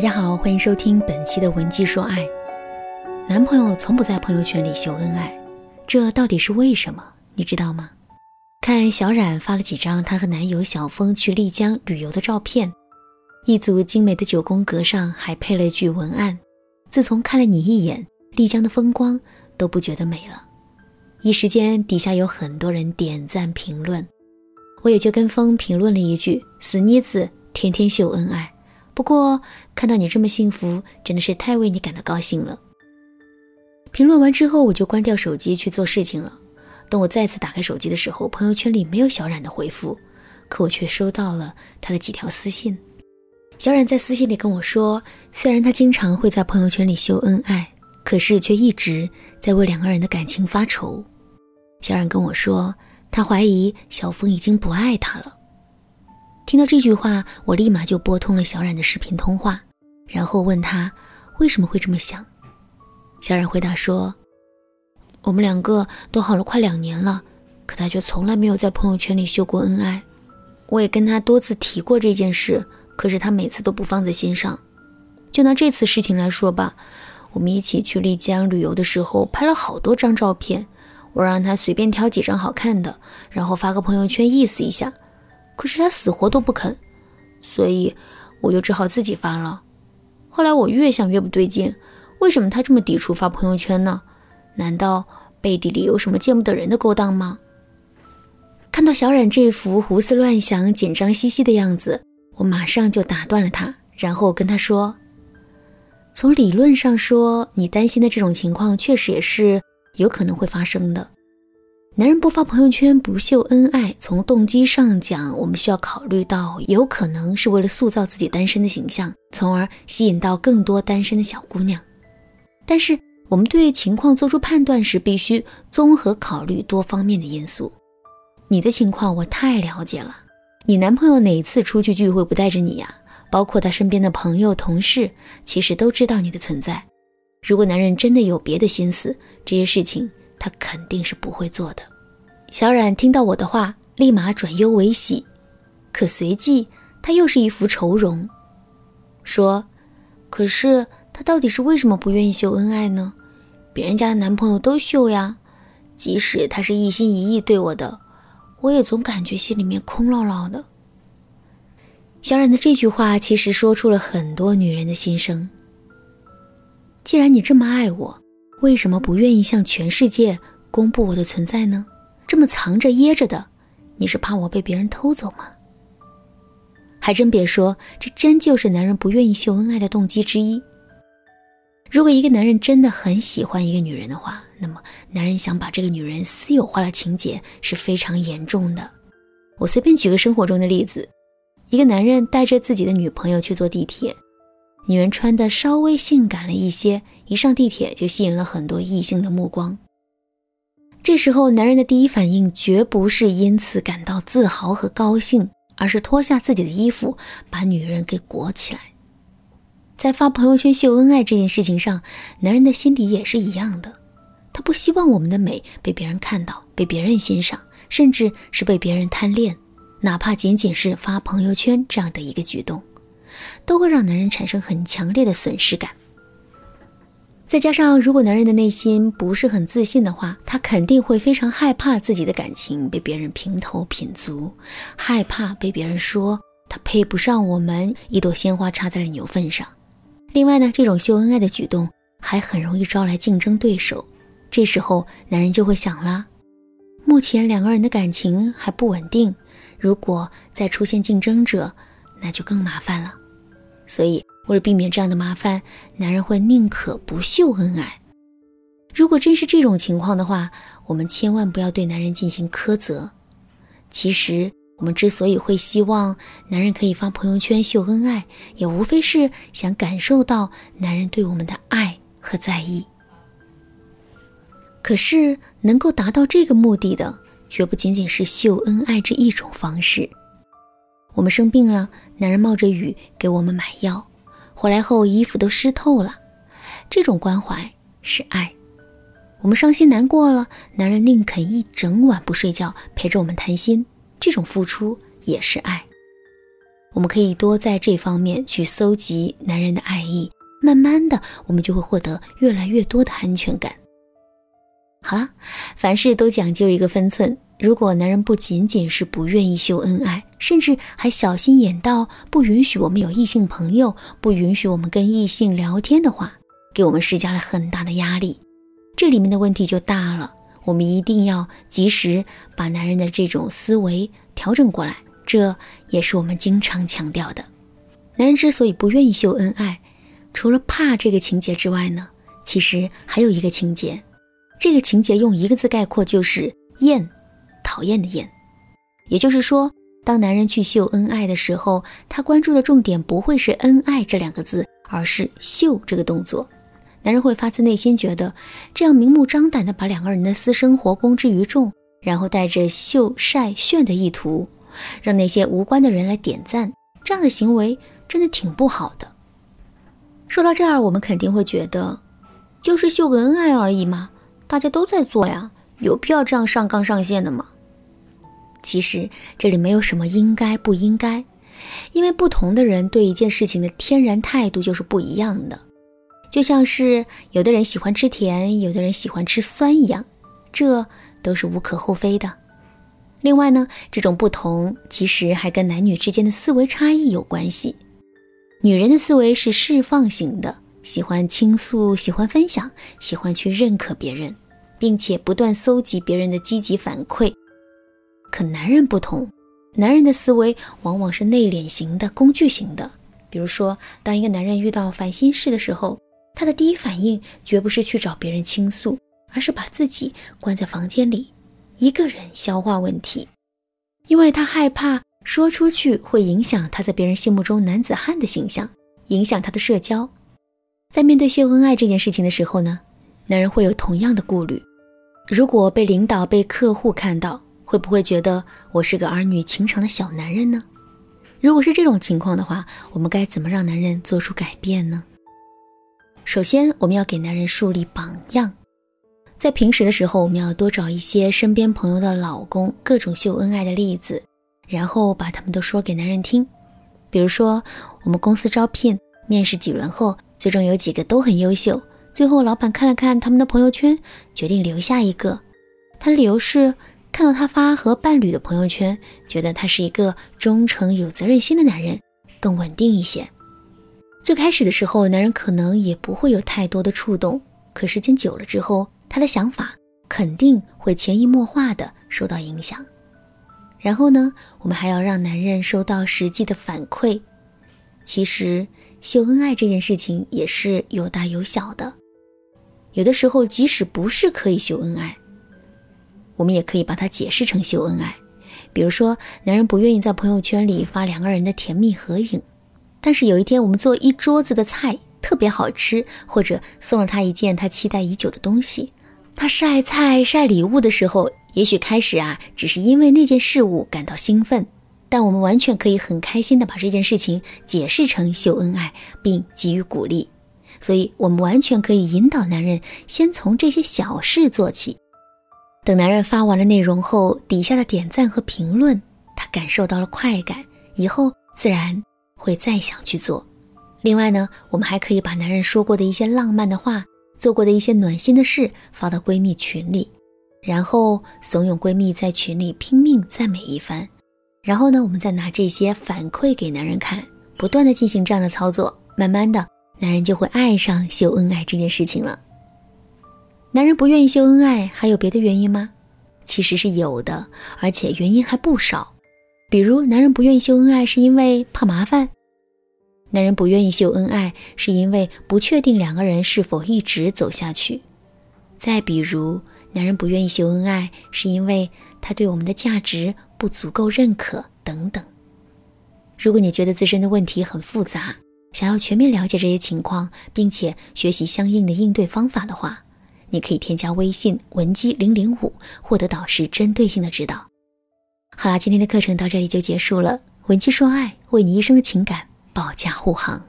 大家好，欢迎收听本期的《文姬说爱》。男朋友从不在朋友圈里秀恩爱，这到底是为什么？你知道吗？看小冉发了几张她和男友小峰去丽江旅游的照片，一组精美的九宫格上还配了一句文案：“自从看了你一眼，丽江的风光都不觉得美了。”一时间，底下有很多人点赞评论，我也就跟风评论了一句：“死妮子，天天秀恩爱。”不过看到你这么幸福，真的是太为你感到高兴了。评论完之后，我就关掉手机去做事情了。等我再次打开手机的时候，朋友圈里没有小冉的回复，可我却收到了他的几条私信。小冉在私信里跟我说，虽然他经常会在朋友圈里秀恩爱，可是却一直在为两个人的感情发愁。小冉跟我说，他怀疑小峰已经不爱他了。听到这句话，我立马就拨通了小冉的视频通话，然后问他为什么会这么想。小冉回答说：“我们两个都好了快两年了，可他却从来没有在朋友圈里秀过恩爱。我也跟他多次提过这件事，可是他每次都不放在心上。就拿这次事情来说吧，我们一起去丽江旅游的时候，拍了好多张照片，我让他随便挑几张好看的，然后发个朋友圈意思一下。”可是他死活都不肯，所以我就只好自己发了。后来我越想越不对劲，为什么他这么抵触发朋友圈呢？难道背地里有什么见不得人的勾当吗？看到小冉这副胡思乱想、紧张兮兮的样子，我马上就打断了他，然后跟他说：“从理论上说，你担心的这种情况确实也是有可能会发生的。”男人不发朋友圈、不秀恩爱，从动机上讲，我们需要考虑到，有可能是为了塑造自己单身的形象，从而吸引到更多单身的小姑娘。但是，我们对情况做出判断时，必须综合考虑多方面的因素。你的情况我太了解了，你男朋友哪次出去聚会不带着你呀？包括他身边的朋友、同事，其实都知道你的存在。如果男人真的有别的心思，这些事情。他肯定是不会做的。小冉听到我的话，立马转忧为喜，可随即他又是一副愁容，说：“可是他到底是为什么不愿意秀恩爱呢？别人家的男朋友都秀呀，即使他是一心一意对我的，我也总感觉心里面空落落的。”小冉的这句话其实说出了很多女人的心声。既然你这么爱我。为什么不愿意向全世界公布我的存在呢？这么藏着掖着的，你是怕我被别人偷走吗？还真别说，这真就是男人不愿意秀恩爱的动机之一。如果一个男人真的很喜欢一个女人的话，那么男人想把这个女人私有化的情节是非常严重的。我随便举个生活中的例子：一个男人带着自己的女朋友去坐地铁。女人穿的稍微性感了一些，一上地铁就吸引了很多异性的目光。这时候，男人的第一反应绝不是因此感到自豪和高兴，而是脱下自己的衣服，把女人给裹起来。在发朋友圈秀恩爱这件事情上，男人的心里也是一样的，他不希望我们的美被别人看到，被别人欣赏，甚至是被别人贪恋，哪怕仅仅是发朋友圈这样的一个举动。都会让男人产生很强烈的损失感。再加上，如果男人的内心不是很自信的话，他肯定会非常害怕自己的感情被别人评头品足，害怕被别人说他配不上我们，一朵鲜花插在了牛粪上。另外呢，这种秀恩爱的举动还很容易招来竞争对手。这时候，男人就会想了：目前两个人的感情还不稳定，如果再出现竞争者，那就更麻烦了。所以，为了避免这样的麻烦，男人会宁可不秀恩爱。如果真是这种情况的话，我们千万不要对男人进行苛责。其实，我们之所以会希望男人可以发朋友圈秀恩爱，也无非是想感受到男人对我们的爱和在意。可是，能够达到这个目的的，绝不仅仅是秀恩爱这一种方式。我们生病了，男人冒着雨给我们买药，回来后衣服都湿透了，这种关怀是爱。我们伤心难过了，男人宁肯一整晚不睡觉陪着我们谈心，这种付出也是爱。我们可以多在这方面去搜集男人的爱意，慢慢的，我们就会获得越来越多的安全感。好了，凡事都讲究一个分寸。如果男人不仅仅是不愿意秀恩爱，甚至还小心眼到不允许我们有异性朋友，不允许我们跟异性聊天的话，给我们施加了很大的压力，这里面的问题就大了。我们一定要及时把男人的这种思维调整过来，这也是我们经常强调的。男人之所以不愿意秀恩爱，除了怕这个情节之外呢，其实还有一个情节，这个情节用一个字概括就是厌。讨厌的厌，也就是说，当男人去秀恩爱的时候，他关注的重点不会是恩爱这两个字，而是秀这个动作。男人会发自内心觉得，这样明目张胆的把两个人的私生活公之于众，然后带着秀晒炫的意图，让那些无关的人来点赞，这样的行为真的挺不好的。说到这儿，我们肯定会觉得，就是秀个恩爱而已嘛，大家都在做呀，有必要这样上纲上线的吗？其实这里没有什么应该不应该，因为不同的人对一件事情的天然态度就是不一样的。就像是有的人喜欢吃甜，有的人喜欢吃酸一样，这都是无可厚非的。另外呢，这种不同其实还跟男女之间的思维差异有关系。女人的思维是释放型的，喜欢倾诉，喜欢分享，喜欢去认可别人，并且不断搜集别人的积极反馈。可男人不同，男人的思维往往是内敛型的、工具型的。比如说，当一个男人遇到烦心事的时候，他的第一反应绝不是去找别人倾诉，而是把自己关在房间里，一个人消化问题，因为他害怕说出去会影响他在别人心目中男子汉的形象，影响他的社交。在面对秀恩爱这件事情的时候呢，男人会有同样的顾虑：如果被领导、被客户看到。会不会觉得我是个儿女情长的小男人呢？如果是这种情况的话，我们该怎么让男人做出改变呢？首先，我们要给男人树立榜样。在平时的时候，我们要多找一些身边朋友的老公各种秀恩爱的例子，然后把他们都说给男人听。比如说，我们公司招聘面试几轮后，最终有几个都很优秀，最后老板看了看他们的朋友圈，决定留下一个。他的理由是。看到他发和伴侣的朋友圈，觉得他是一个忠诚、有责任心的男人，更稳定一些。最开始的时候，男人可能也不会有太多的触动，可时间久了之后，他的想法肯定会潜移默化的受到影响。然后呢，我们还要让男人收到实际的反馈。其实秀恩爱这件事情也是有大有小的，有的时候即使不是可以秀恩爱。我们也可以把它解释成秀恩爱，比如说，男人不愿意在朋友圈里发两个人的甜蜜合影，但是有一天我们做一桌子的菜特别好吃，或者送了他一件他期待已久的东西，他晒菜晒礼物的时候，也许开始啊只是因为那件事物感到兴奋，但我们完全可以很开心的把这件事情解释成秀恩爱，并给予鼓励，所以我们完全可以引导男人先从这些小事做起。等男人发完了内容后，底下的点赞和评论，他感受到了快感，以后自然会再想去做。另外呢，我们还可以把男人说过的一些浪漫的话、做过的一些暖心的事发到闺蜜群里，然后怂恿闺蜜在群里拼命赞美一番。然后呢，我们再拿这些反馈给男人看，不断的进行这样的操作，慢慢的，男人就会爱上秀恩爱这件事情了。男人不愿意秀恩爱，还有别的原因吗？其实是有的，而且原因还不少。比如，男人不愿意秀恩爱是因为怕麻烦；男人不愿意秀恩爱是因为不确定两个人是否一直走下去；再比如，男人不愿意秀恩爱是因为他对我们的价值不足够认可等等。如果你觉得自身的问题很复杂，想要全面了解这些情况，并且学习相应的应对方法的话，你可以添加微信文姬零零五，获得导师针对性的指导。好啦，今天的课程到这里就结束了。文姬说爱，为你一生的情感保驾护航。